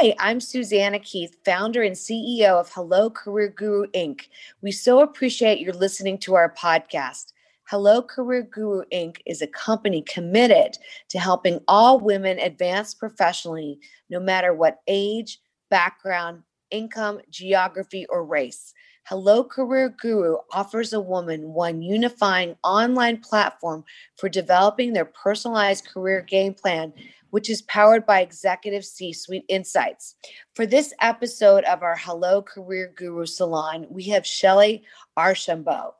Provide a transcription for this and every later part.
Hi, I'm Susanna Keith, founder and CEO of Hello Career Guru Inc. We so appreciate your listening to our podcast. Hello Career Guru Inc. is a company committed to helping all women advance professionally, no matter what age, background, income, geography, or race. Hello Career Guru offers a woman one unifying online platform for developing their personalized career game plan, which is powered by executive C suite insights. For this episode of our Hello Career Guru Salon, we have Shellye Archambeau,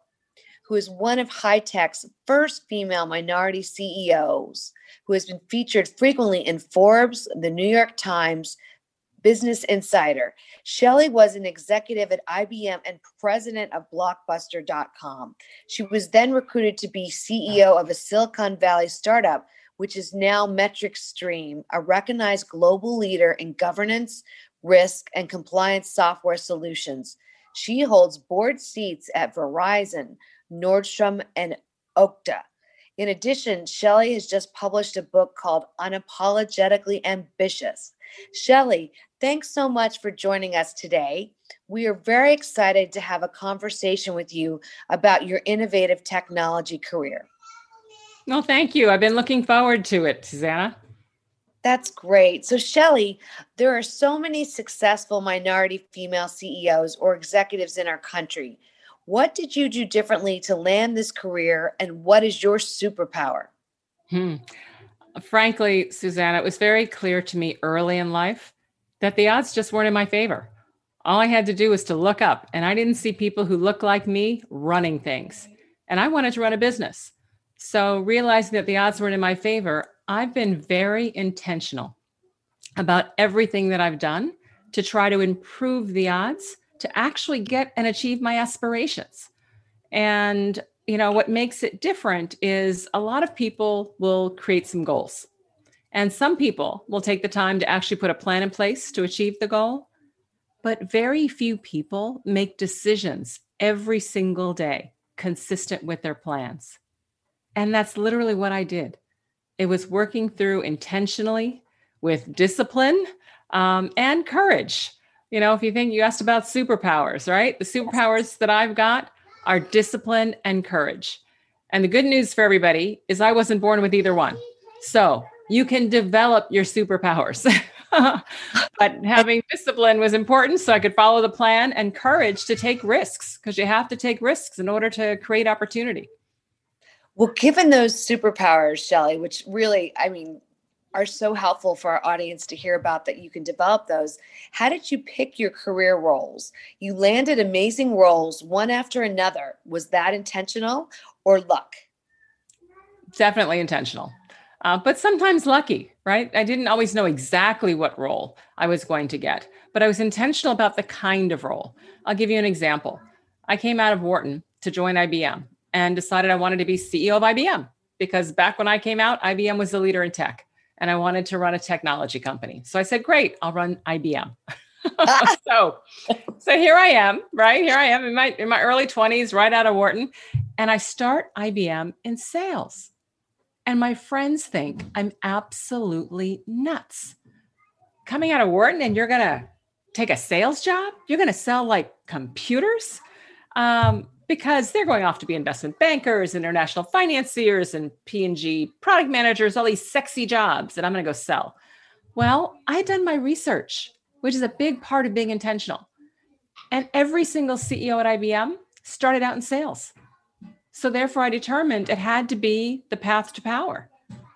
who is one of high tech's first female minority CEOs, who has been featured frequently in Forbes, the New York Times, Business Insider. Shellye was an executive at IBM and president of Blockbuster.com. She was then recruited to be CEO of a Silicon Valley startup, which is now MetricStream, a recognized global leader in governance, risk, and compliance software solutions. She holds board seats at Verizon, Nordstrom, and Okta. In addition, Shellye has just published a book called Unapologetically Ambitious. Shellye, thanks so much for joining us today. We are very excited to have a conversation with you about your innovative technology career. Well, thank you. I've been looking forward to it, Susanna. That's great. So, Shellye, there are so many successful minority female CEOs or executives in our country. What did you do differently to land this career, and what is your superpower? Hmm. Frankly, Susanna, it was very clear to me early in life that the odds just weren't in my favor. All I had to do was to look up, and I didn't see people who looked like me running things. And I wanted to run a business. So, realizing that the odds weren't in my favor, I've been very intentional about everything that I've done to try to improve the odds to actually get and achieve my aspirations. And, you know, what makes it different is a lot of people will create some goals. And some people will take the time to actually put a plan in place to achieve the goal. But very few people make decisions every single day consistent with their plans. And that's literally what I did. It was working through intentionally with discipline um, and courage. You know, if you think you asked about superpowers, right? The superpowers that I've got are discipline and courage. And the good news for everybody is I wasn't born with either one. So you can develop your superpowers. but having discipline was important so I could follow the plan and courage to take risks because you have to take risks in order to create opportunity. Well, given those superpowers, Shellye, which really, I mean, are so helpful for our audience to hear about that you can develop those. How did you pick your career roles? You landed amazing roles one after another. Was that intentional or luck? Definitely intentional uh, but sometimes lucky, right? I didn't always know exactly what role I was going to get, but I was intentional about the kind of role. I'll give you an example. I came out of Wharton to join IBM and decided I wanted to be CEO of IBM because back when I came out, IBM was the leader in tech and I wanted to run a technology company. So I said, great, I'll run IBM. so, so here I am, right? Here I am in my in my early 20s, right out of Wharton, and I start IBM in sales. And my friends think I'm absolutely nuts. Coming out of Wharton and you're to take a sales job? You're to sell like computers? Um, because they're going off to be investment bankers, international financiers, and P&G product managers, all these sexy jobs that I'm going to go sell. Well, I had done my research, which is a big part of being intentional. And every single CEO at IBM started out in sales. So therefore, I determined it had to be the path to power.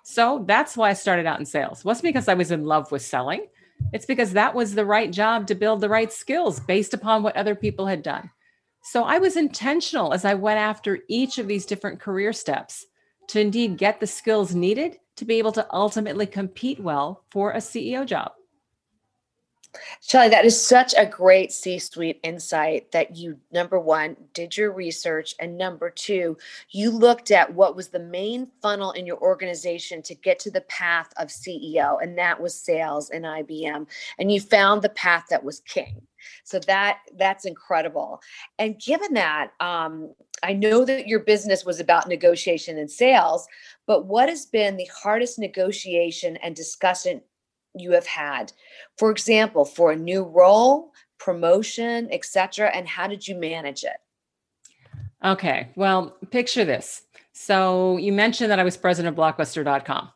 So that's why I started out in sales. It wasn't because I was in love with selling. It's because that was the right job to build the right skills based upon what other people had done. So I was intentional as I went after each of these different career steps to indeed get the skills needed to be able to ultimately compete well for a CEO job. Shellye, that is such a great C suite insight that you, number one, did your research. And number two, you looked at what was the main funnel in your organization to get to the path of CEO, and that was sales and IBM. And you found the path that was king. So that that's incredible. And given that, um, I know that your business was about negotiation and sales, but what has been the hardest negotiation and discussion you have had? For example, for a new role, promotion, etc., and how did you manage it? Okay, well, picture this. So you mentioned that I was president of blockbuster.com,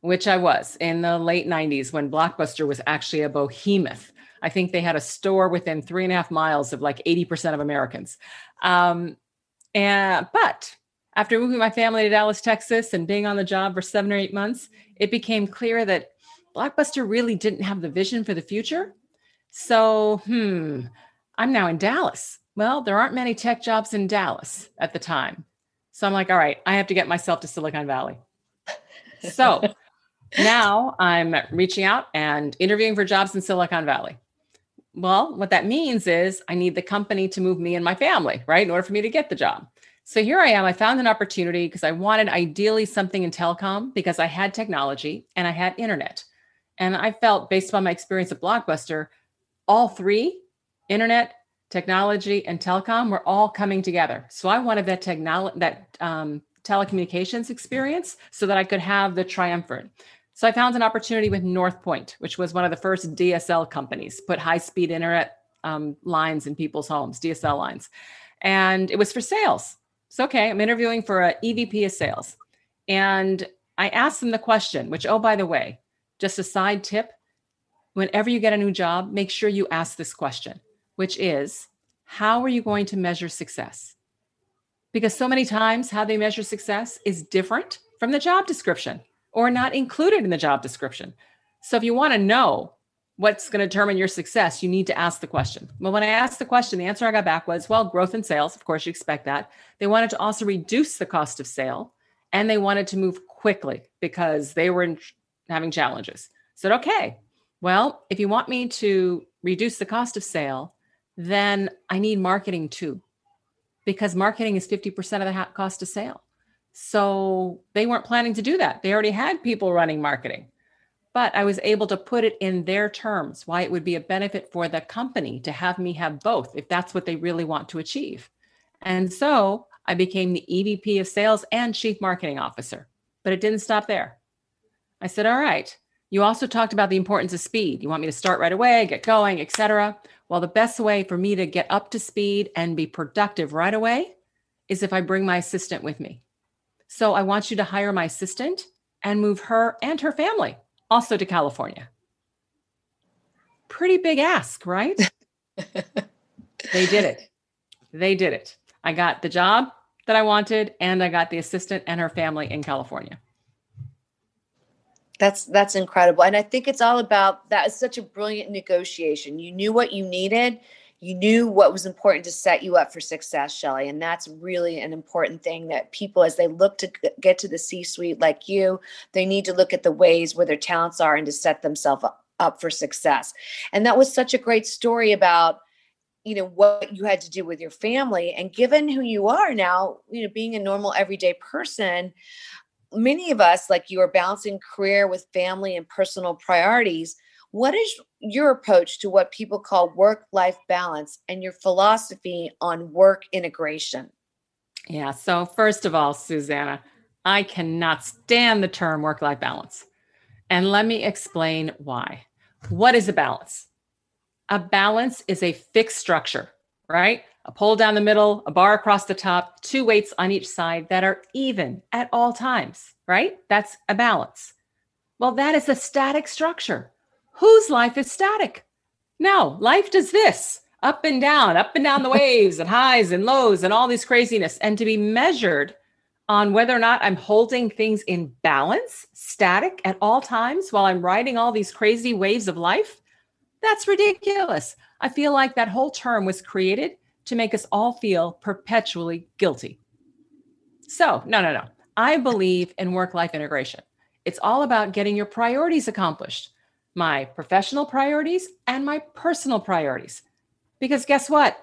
which I was in the late 90s when Blockbuster was actually a behemoth. I think they had a store within three and a half miles of like 80% of Americans. Um, and but after moving my family to Dallas, Texas, and being on the job for seven or eight months, it became clear that Blockbuster really didn't have the vision for the future. So, hmm, I'm now in Dallas. Well, there aren't many tech jobs in Dallas at the time. So I'm like, all right, I have to get myself to Silicon Valley. So now I'm reaching out and interviewing for jobs in Silicon Valley. Well, what that means is I need the company to move me and my family, right, in order for me to get the job. So here I am. I found an opportunity because I wanted ideally something in telecom because I had technology and I had internet. And I felt, based on my experience at Blockbuster, all three internet, technology, and telecom were all coming together. So I wanted that technology, that um, telecommunications experience so that I could have the triumvirate. So I found an opportunity with Northpoint, which was one of the first DSL companies, put high speed internet um, lines in people's homes, DSL lines. And it was for sales. So, okay, I'm interviewing for an EVP of sales. And I asked them the question, which, oh, by the way, just a side tip whenever you get a new job, make sure you ask this question, which is, how are you going to measure success? Because so many times, how they measure success is different from the job description or not included in the job description. So, if you want to know what's going to determine your success, you need to ask the question. Well, when I asked the question, the answer I got back was, well, growth in sales. Of course, you expect that. They wanted to also reduce the cost of sale and they wanted to move quickly because they were having challenges. I said, okay, well, if you want me to reduce the cost of sale, then I need marketing too, because marketing is 50% of the cost of sale. So they weren't planning to do that. They already had people running marketing but I was able to put it in their terms why it would be a benefit for the company to have me have both if that's what they really want to achieve. And so I became the EVP of sales and chief marketing officer. But it didn't stop there. I said, "All right, you also talked about the importance of speed. You want me to start right away, get going, etc. Well, the best way for me to get up to speed and be productive right away is if I bring my assistant with me. So I want you to hire my assistant and move her and her family also to California. Pretty big ask, right? they did it. They did it. I got the job that I wanted and I got the assistant and her family in California. That's that's incredible. And I think it's all about that is such a brilliant negotiation. You knew what you needed you knew what was important to set you up for success, Shellye. And that's really an important thing that people, as they look to get to the C suite like you, they need to look at the ways where their talents are and to set themselves up for success. And that was such a great story about you know what you had to do with your family and given who you are now you know being a normal everyday person many of us like you are balancing career with family and personal priorities what is your approach to what people call work life balance and your philosophy on work integration? Yeah. So, first of all, Susanna, I cannot stand the term work life balance. And let me explain why. What is a balance? A balance is a fixed structure, right? A pole down the middle, a bar across the top, two weights on each side that are even at all times, right? That's a balance. Well, that is a static structure whose life is static? No, life does this up and down, up and down the waves and highs and lows and all this craziness. And to be measured on whether or not I'm holding things in balance, static at all times while I'm riding all these crazy waves of life, that's ridiculous. I feel like that whole term was created to make us all feel perpetually guilty. So, no, no, no. I believe in work life integration. It's all about getting your priorities accomplished my professional priorities and my personal priorities. Because guess what?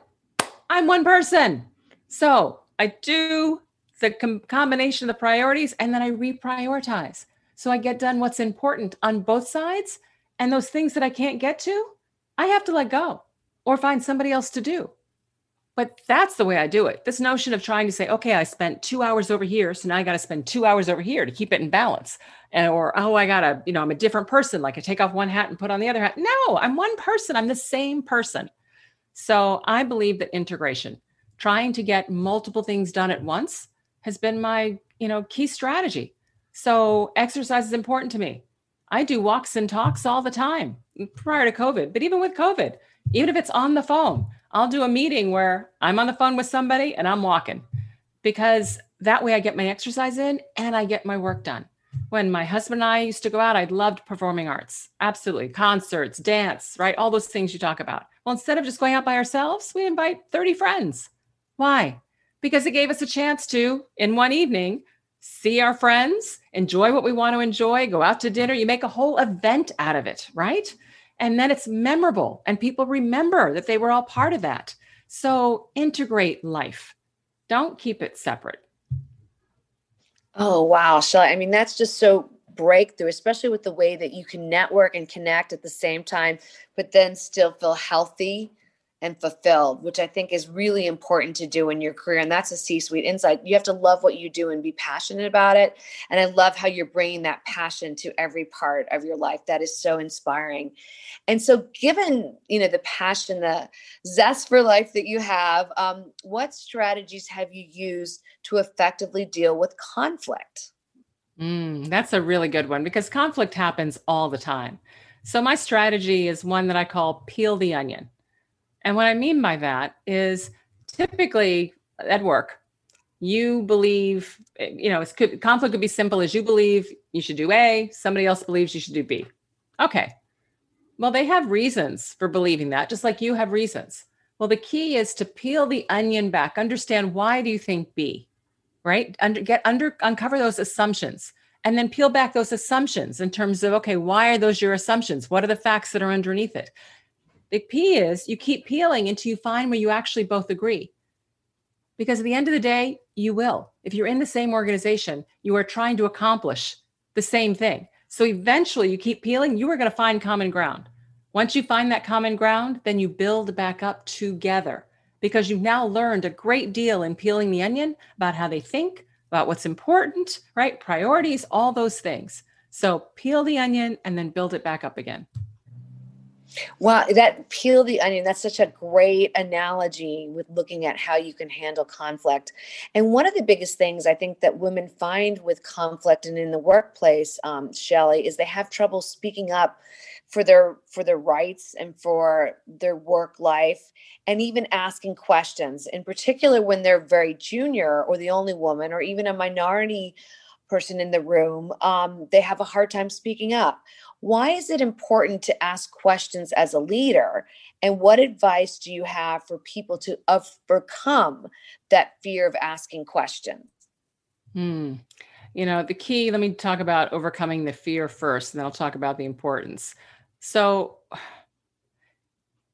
I'm one person. So I do the com- combination of the priorities and then I reprioritize. So I get done what's important on both sides. And those things that I can't get to, I have to let go or find somebody else to do. But that's the way I do it. This notion of trying to say, okay, I spent two hours over here, so now I got to spend two hours over here to keep it in balance. And, or, oh, I got to, you know, I'm a different person. Like I take off one hat and put on the other hat. No, I'm one person. I'm the same person. So I believe that integration, trying to get multiple things done at once, has been my, you know, key strategy. So exercise is important to me. I do walks and talks all the time prior to COVID, but even with COVID, even if it's on the phone, I'll do a meeting where I'm on the phone with somebody and I'm walking because that way I get my exercise in and I get my work done. When my husband and I used to go out, I loved performing arts. Absolutely. Concerts, dance, right? All those things you talk about. Well, instead of just going out by ourselves, we invite 30 friends. Why? Because it gave us a chance to, in one evening, see our friends, enjoy what we want to enjoy, go out to dinner. You make a whole event out of it, right? And then it's memorable and people remember that they were all part of that. So integrate life, don't keep it separate. Oh, wow. Shellye, I mean, that's just so breakthrough, especially with the way that you can network and connect at the same time, but then still feel healthy and fulfilled, which I think is really important to do in your career. And that's a C suite insight. You have to love what you do and be passionate about it. And I love how you're bringing that passion to every part of your life. That is so inspiring. And so, given you know the passion, the zest for life that you have, um, what strategies have you used to effectively deal with conflict? Mm, that's a really good one because conflict happens all the time. So, my strategy is one that I call peel the onion. And what I mean by that is typically at work, you believe, you know, could, conflict could be simple as you believe you should do A, somebody else believes you should do B. Okay. Well, they have reasons for believing that, just like you have reasons. Well, the key is to peel the onion back, understand why do you think B, right? Under, get under, uncover those assumptions and then peel back those assumptions in terms of, okay, why are those your assumptions? What are the facts that are underneath it? The P is you keep peeling until you find where you actually both agree. Because at the end of the day, you will. If you're in the same organization, you are trying to accomplish the same thing. So eventually you keep peeling, you are going to find common ground. Once you find that common ground, then you build back up together because you've now learned a great deal in peeling the onion about how they think, about what's important, right? Priorities, all those things. So peel the onion and then build it back up again. Wow, that peel the onion, that's such a great analogy with looking at how you can handle conflict. And one of the biggest things I think that women find with conflict and in the workplace, um, Shellye, is they have trouble speaking up for their for their rights and for their work life and even asking questions in particular when they're very junior or the only woman or even a minority person in the room um, they have a hard time speaking up why is it important to ask questions as a leader? And what advice do you have for people to overcome that fear of asking questions? Hmm. You know, the key, let me talk about overcoming the fear first, and then I'll talk about the importance. So,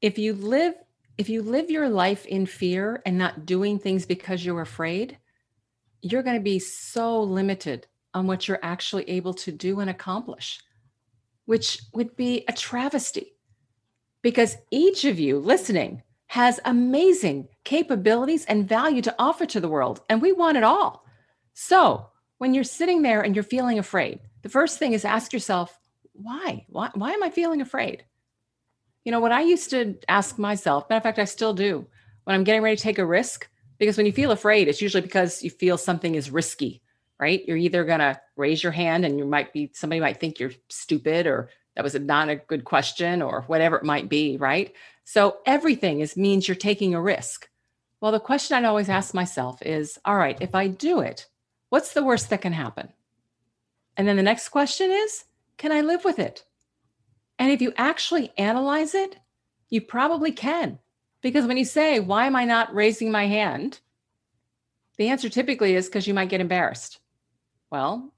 if you live if you live your life in fear and not doing things because you're afraid, you're going to be so limited on what you're actually able to do and accomplish which would be a travesty because each of you listening has amazing capabilities and value to offer to the world, and we want it all. So, when you're sitting there and you're feeling afraid, the first thing is ask yourself, why? Why, why am I feeling afraid? You know, what I used to ask myself, matter of fact, I still do when I'm getting ready to take a risk, because when you feel afraid, it's usually because you feel something is risky right? You're either going to raise your hand and you might be, somebody might think you're stupid or that was a, not a good question or whatever it might be, right? So everything is means you're taking a risk. Well, the question I'd always ask myself is, all right, if I do it, what's the worst that can happen? And then the next question is, can I live with it? And if you actually analyze it, you probably can. Because when you say, why am I not raising my hand? The answer typically is because you might get embarrassed. Well,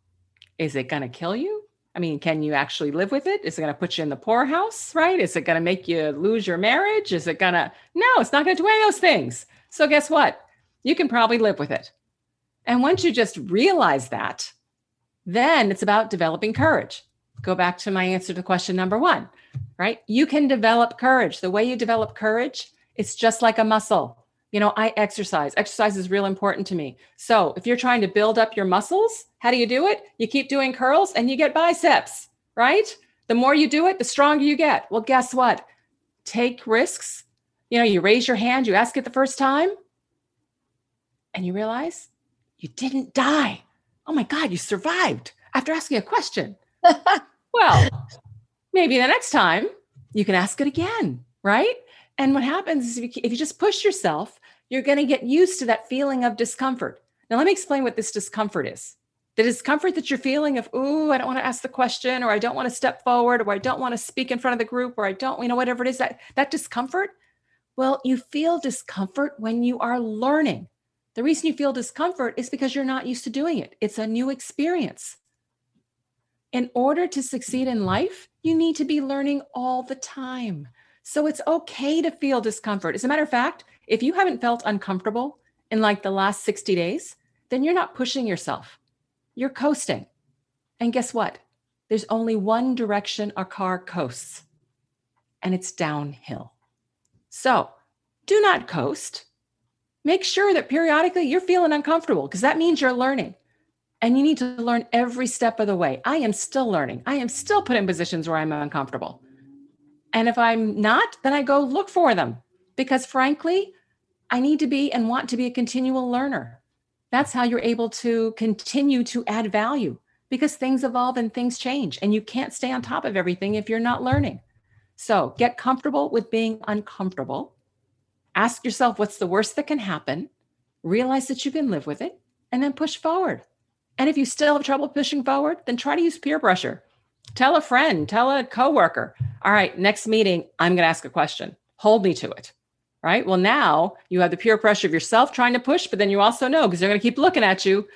is it going to kill you? I mean, can you actually live with it? Is it going to put you in the poorhouse, right? Is it going to make you lose your marriage? Is it going to, no, it's not going to do any of those things. So, guess what? You can probably live with it. And once you just realize that, then it's about developing courage. Go back to my answer to question number one, right? You can develop courage. The way you develop courage, it's just like a muscle. You know, I exercise. Exercise is real important to me. So if you're trying to build up your muscles, how do you do it? You keep doing curls and you get biceps, right? The more you do it, the stronger you get. Well, guess what? Take risks. You know, you raise your hand, you ask it the first time, and you realize you didn't die. Oh my God, you survived after asking a question. well, maybe the next time you can ask it again, right? And what happens is if you, if you just push yourself, you're going to get used to that feeling of discomfort. Now, let me explain what this discomfort is. The discomfort that you're feeling of, ooh, I don't want to ask the question, or I don't want to step forward, or I don't want to speak in front of the group, or I don't, you know, whatever it is, that, that discomfort. Well, you feel discomfort when you are learning. The reason you feel discomfort is because you're not used to doing it. It's a new experience. In order to succeed in life, you need to be learning all the time. So it's okay to feel discomfort. As a matter of fact, if you haven't felt uncomfortable in like the last 60 days, then you're not pushing yourself. You're coasting. And guess what? There's only one direction a car coasts, and it's downhill. So do not coast make sure that periodically you're feeling uncomfortable because that means you're learning. And you need to learn every step of the way. I am still learning. I am still put in positions where I'm uncomfortable. And if I'm not, then I go look for them because frankly, I need to be and want to be a continual learner. That's how you're able to continue to add value because things evolve and things change, and you can't stay on top of everything if you're not learning. So get comfortable with being uncomfortable Ask yourself what's the worst that can happen, realize that you can live with it, and then push forward. And if you still have trouble pushing forward, then try to use peer pressure. Tell a friend, tell a coworker, all right, next meeting, I'm going to ask a question. Hold me to it. Right. Well, now you have the peer pressure of yourself trying to push, but then you also know because they're going to keep looking at you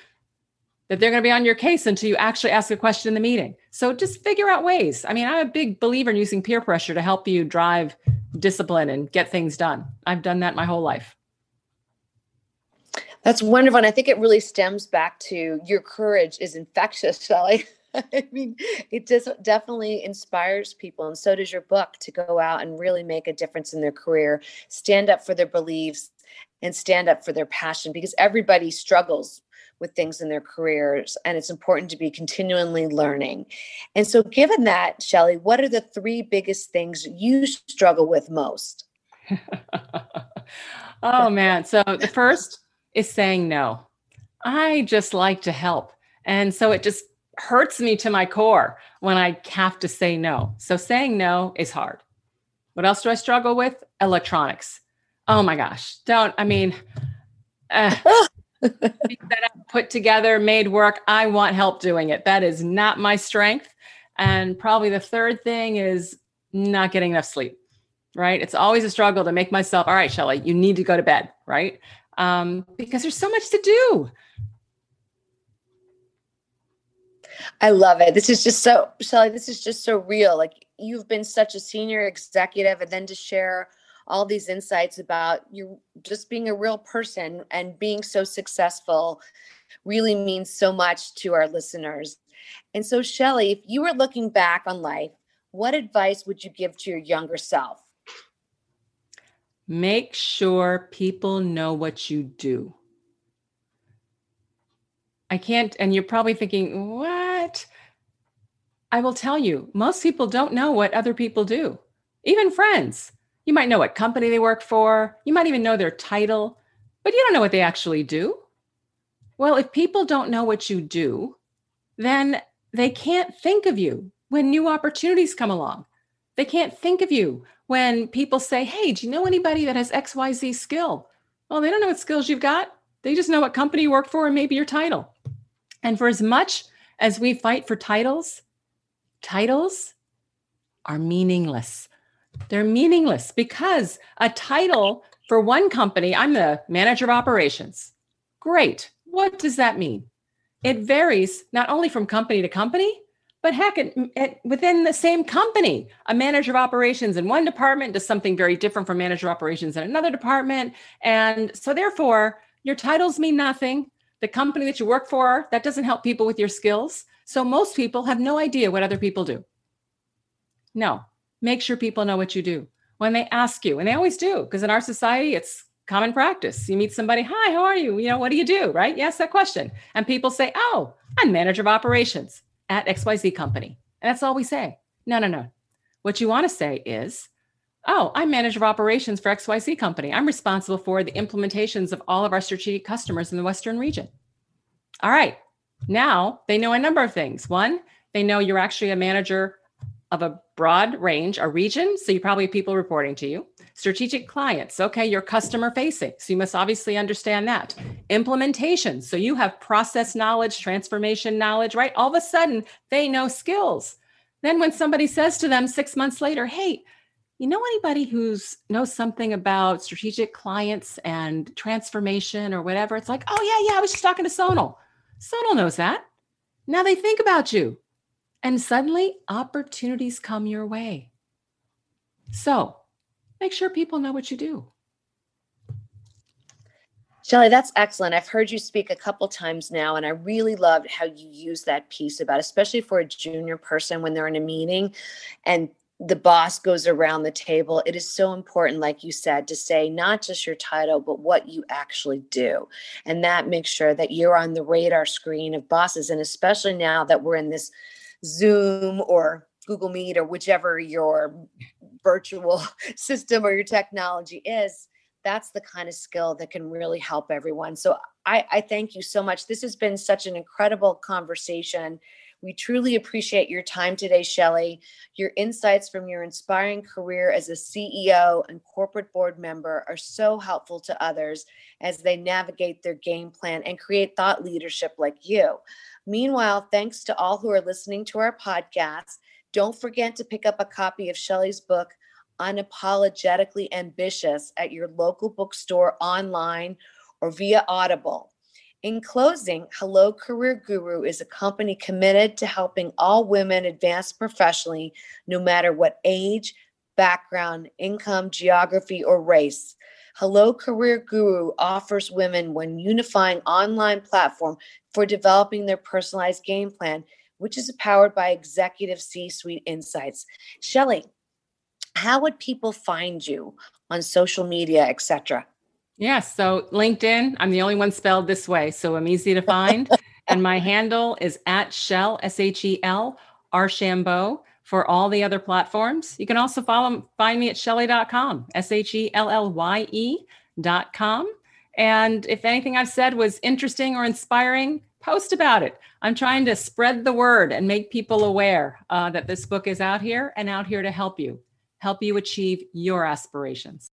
that they're going to be on your case until you actually ask a question in the meeting. So just figure out ways. I mean, I'm a big believer in using peer pressure to help you drive discipline and get things done. I've done that my whole life. That's wonderful. And I think it really stems back to your courage is infectious, Shellye. I mean, it just definitely inspires people. And so does your book to go out and really make a difference in their career, stand up for their beliefs, and stand up for their passion because everybody struggles with things in their careers and it's important to be continually learning. And so given that, Shellye, what are the three biggest things you struggle with most? oh man, so the first is saying no. I just like to help. And so it just hurts me to my core when I have to say no. So saying no is hard. What else do I struggle with? Electronics. Oh my gosh. Don't, I mean, uh, set up, put together, made work. I want help doing it. That is not my strength. And probably the third thing is not getting enough sleep, right? It's always a struggle to make myself, all right, Shellye, you need to go to bed, right? Um, because there's so much to do. I love it. This is just so, Shellye, this is just so real. Like you've been such a senior executive, and then to share all these insights about you just being a real person and being so successful really means so much to our listeners. And so, Shellye, if you were looking back on life, what advice would you give to your younger self? Make sure people know what you do. I can't, and you're probably thinking, what? I will tell you, most people don't know what other people do, even friends. You might know what company they work for, you might even know their title, but you don't know what they actually do. Well, if people don't know what you do, then they can't think of you when new opportunities come along. They can't think of you when people say, Hey, do you know anybody that has XYZ skill? Well, they don't know what skills you've got. They just know what company you work for and maybe your title. And for as much as we fight for titles, titles are meaningless. They're meaningless because a title for one company, I'm the manager of operations. Great. What does that mean? It varies not only from company to company, but heck, it, it, within the same company, a manager of operations in one department does something very different from manager of operations in another department. And so, therefore, your titles mean nothing. The company that you work for, that doesn't help people with your skills. So, most people have no idea what other people do. No, make sure people know what you do when they ask you and they always do because in our society it's common practice. You meet somebody, hi, how are you? You know, what do you do? Right? Yes, that question. And people say, oh, I'm manager of operations at XYZ company. And that's all we say. No, no, no. What you want to say is, oh, I'm manager of operations for XYZ company. I'm responsible for the implementations of all of our strategic customers in the Western region. All right. Now they know a number of things. One, they know you're actually a manager of a broad range, a region. So you probably have people reporting to you. Strategic clients. Okay, you're customer facing. So you must obviously understand that. Implementation. So you have process knowledge, transformation knowledge, right? All of a sudden, they know skills. Then when somebody says to them six months later, hey, you know anybody who's knows something about strategic clients and transformation or whatever? It's like, oh yeah, yeah, I was just talking to Sonal. Sonal knows that. Now they think about you. And suddenly opportunities come your way. So make sure people know what you do. Shellye, that's excellent. I've heard you speak a couple times now, and I really loved how you use that piece about, especially for a junior person when they're in a meeting and the boss goes around the table. It is so important, like you said, to say not just your title, but what you actually do. And that makes sure that you're on the radar screen of bosses. And especially now that we're in this Zoom or Google Meet or whichever your virtual system or your technology is, that's the kind of skill that can really help everyone. So I, I thank you so much. This has been such an incredible conversation. We truly appreciate your time today, Shellye. Your insights from your inspiring career as a CEO and corporate board member are so helpful to others as they navigate their game plan and create thought leadership like you. Meanwhile, thanks to all who are listening to our podcast. Don't forget to pick up a copy of Shellye's book, Unapologetically Ambitious, at your local bookstore, online, or via Audible. In closing, Hello Career Guru is a company committed to helping all women advance professionally, no matter what age, background, income, geography, or race. Hello Career Guru offers women one unifying online platform for developing their personalized game plan, which is powered by executive C suite insights. Shellye, how would people find you on social media, etc.? Yes. So LinkedIn, I'm the only one spelled this way. So I'm easy to find. and my handle is at Shell, S H E L, Archambeau for all the other platforms. You can also follow find me at shellye.com, S H E L L Y E.com. And if anything I've said was interesting or inspiring, post about it. I'm trying to spread the word and make people aware uh, that this book is out here and out here to help you, help you achieve your aspirations.